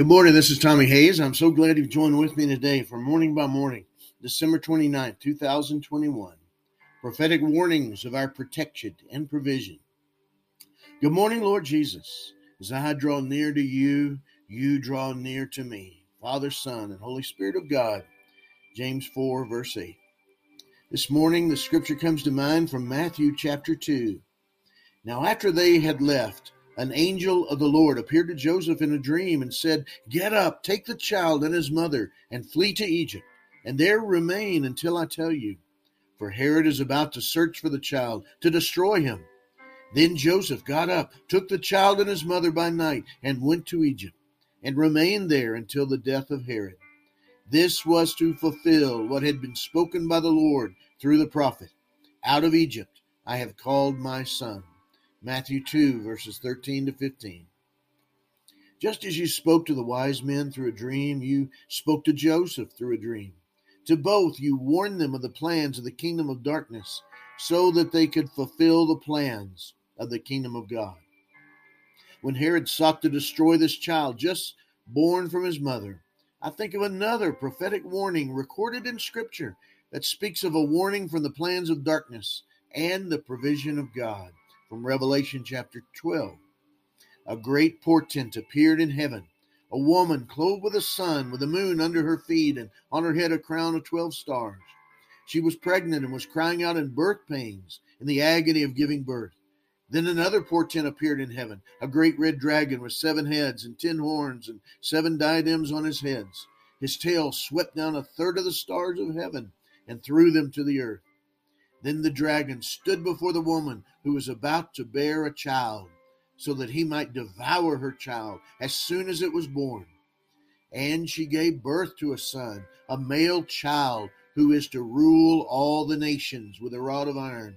Good morning. This is Tommy Hayes. I'm so glad you've joined with me today for Morning by Morning, December 29, 2021. Prophetic warnings of our protection and provision. Good morning, Lord Jesus. As I draw near to you, you draw near to me. Father, Son, and Holy Spirit of God. James 4, verse 8. This morning, the scripture comes to mind from Matthew chapter 2. Now, after they had left, an angel of the Lord appeared to Joseph in a dream and said, Get up, take the child and his mother, and flee to Egypt, and there remain until I tell you. For Herod is about to search for the child to destroy him. Then Joseph got up, took the child and his mother by night, and went to Egypt, and remained there until the death of Herod. This was to fulfill what had been spoken by the Lord through the prophet Out of Egypt I have called my son. Matthew 2, verses 13 to 15. Just as you spoke to the wise men through a dream, you spoke to Joseph through a dream. To both you warned them of the plans of the kingdom of darkness, so that they could fulfill the plans of the kingdom of God. When Herod sought to destroy this child just born from his mother, I think of another prophetic warning recorded in Scripture that speaks of a warning from the plans of darkness and the provision of God from Revelation chapter 12. A great portent appeared in heaven a woman clothed with a sun, with the moon under her feet, and on her head a crown of twelve stars. She was pregnant and was crying out in birth pains, in the agony of giving birth. Then another portent appeared in heaven a great red dragon with seven heads and ten horns and seven diadems on his heads. His tail swept down a third of the stars of heaven and threw them to the earth. Then the dragon stood before the woman who was about to bear a child, so that he might devour her child as soon as it was born. And she gave birth to a son, a male child, who is to rule all the nations with a rod of iron.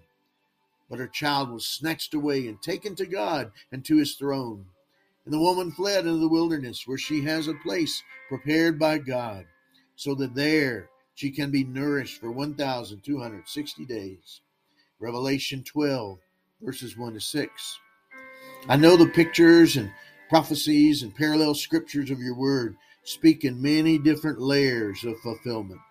But her child was snatched away and taken to God and to his throne. And the woman fled into the wilderness, where she has a place prepared by God, so that there she can be nourished for 1,260 days. Revelation 12, verses 1 to 6. I know the pictures and prophecies and parallel scriptures of your word speak in many different layers of fulfillment.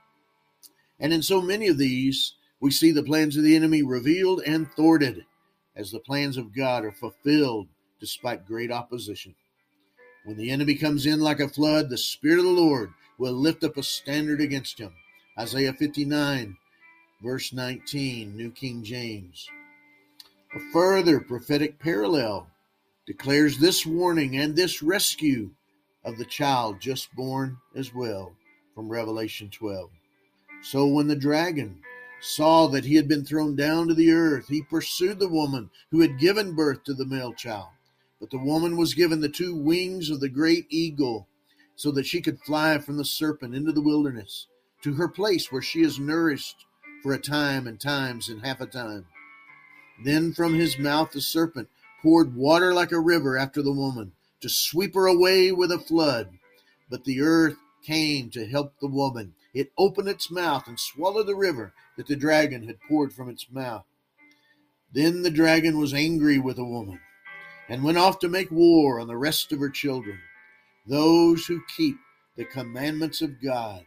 And in so many of these, we see the plans of the enemy revealed and thwarted as the plans of God are fulfilled despite great opposition. When the enemy comes in like a flood, the Spirit of the Lord will lift up a standard against him. Isaiah 59, verse 19, New King James. A further prophetic parallel declares this warning and this rescue of the child just born as well from Revelation 12. So when the dragon saw that he had been thrown down to the earth, he pursued the woman who had given birth to the male child. But the woman was given the two wings of the great eagle so that she could fly from the serpent into the wilderness to her place where she is nourished for a time and times and half a time. Then from his mouth the serpent poured water like a river after the woman to sweep her away with a flood. But the earth came to help the woman. It opened its mouth and swallowed the river that the dragon had poured from its mouth. Then the dragon was angry with the woman and went off to make war on the rest of her children, those who keep the commandments of God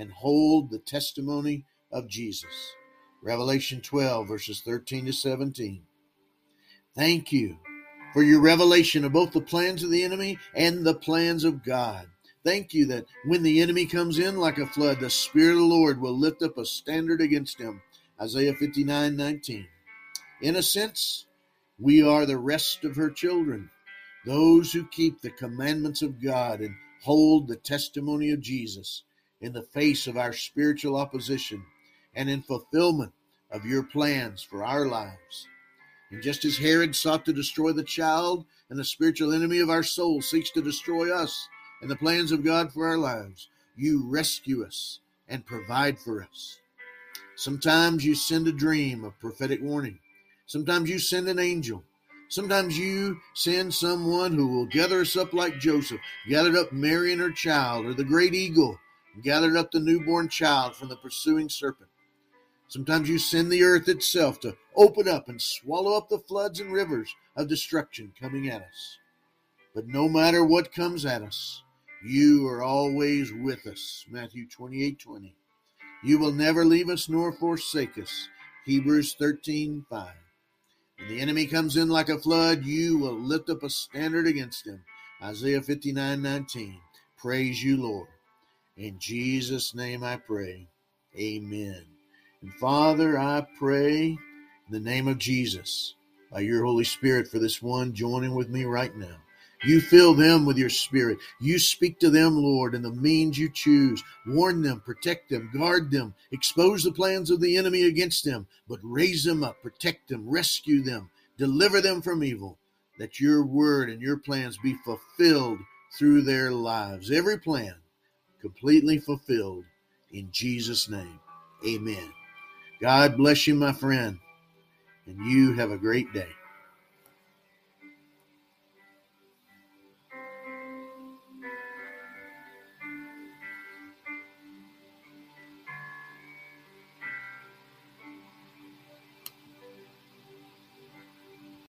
and hold the testimony of Jesus. Revelation 12, verses 13 to 17. Thank you for your revelation of both the plans of the enemy and the plans of God. Thank you that when the enemy comes in like a flood, the Spirit of the Lord will lift up a standard against him. Isaiah 59 19. In a sense, we are the rest of her children, those who keep the commandments of God and hold the testimony of Jesus in the face of our spiritual opposition and in fulfillment of your plans for our lives. And just as Herod sought to destroy the child, and the spiritual enemy of our soul seeks to destroy us and the plans of God for our lives, you rescue us and provide for us. Sometimes you send a dream of prophetic warning. Sometimes you send an angel. Sometimes you send someone who will gather us up like Joseph, gathered up Mary and her child, or the great eagle gathered up the newborn child from the pursuing serpent. Sometimes you send the earth itself to open up and swallow up the floods and rivers of destruction coming at us. But no matter what comes at us, You are always with us. Matthew 28 20. You will never leave us nor forsake us. Hebrews 13 5. When the enemy comes in like a flood, you will lift up a standard against him. Isaiah 59 19. Praise you, Lord. In Jesus' name I pray. Amen. And Father, I pray in the name of Jesus, by your Holy Spirit, for this one joining with me right now. You fill them with your spirit. You speak to them, Lord, in the means you choose. Warn them, protect them, guard them, expose the plans of the enemy against them, but raise them up, protect them, rescue them, deliver them from evil, that your word and your plans be fulfilled through their lives. Every plan completely fulfilled in Jesus' name. Amen. God bless you, my friend, and you have a great day.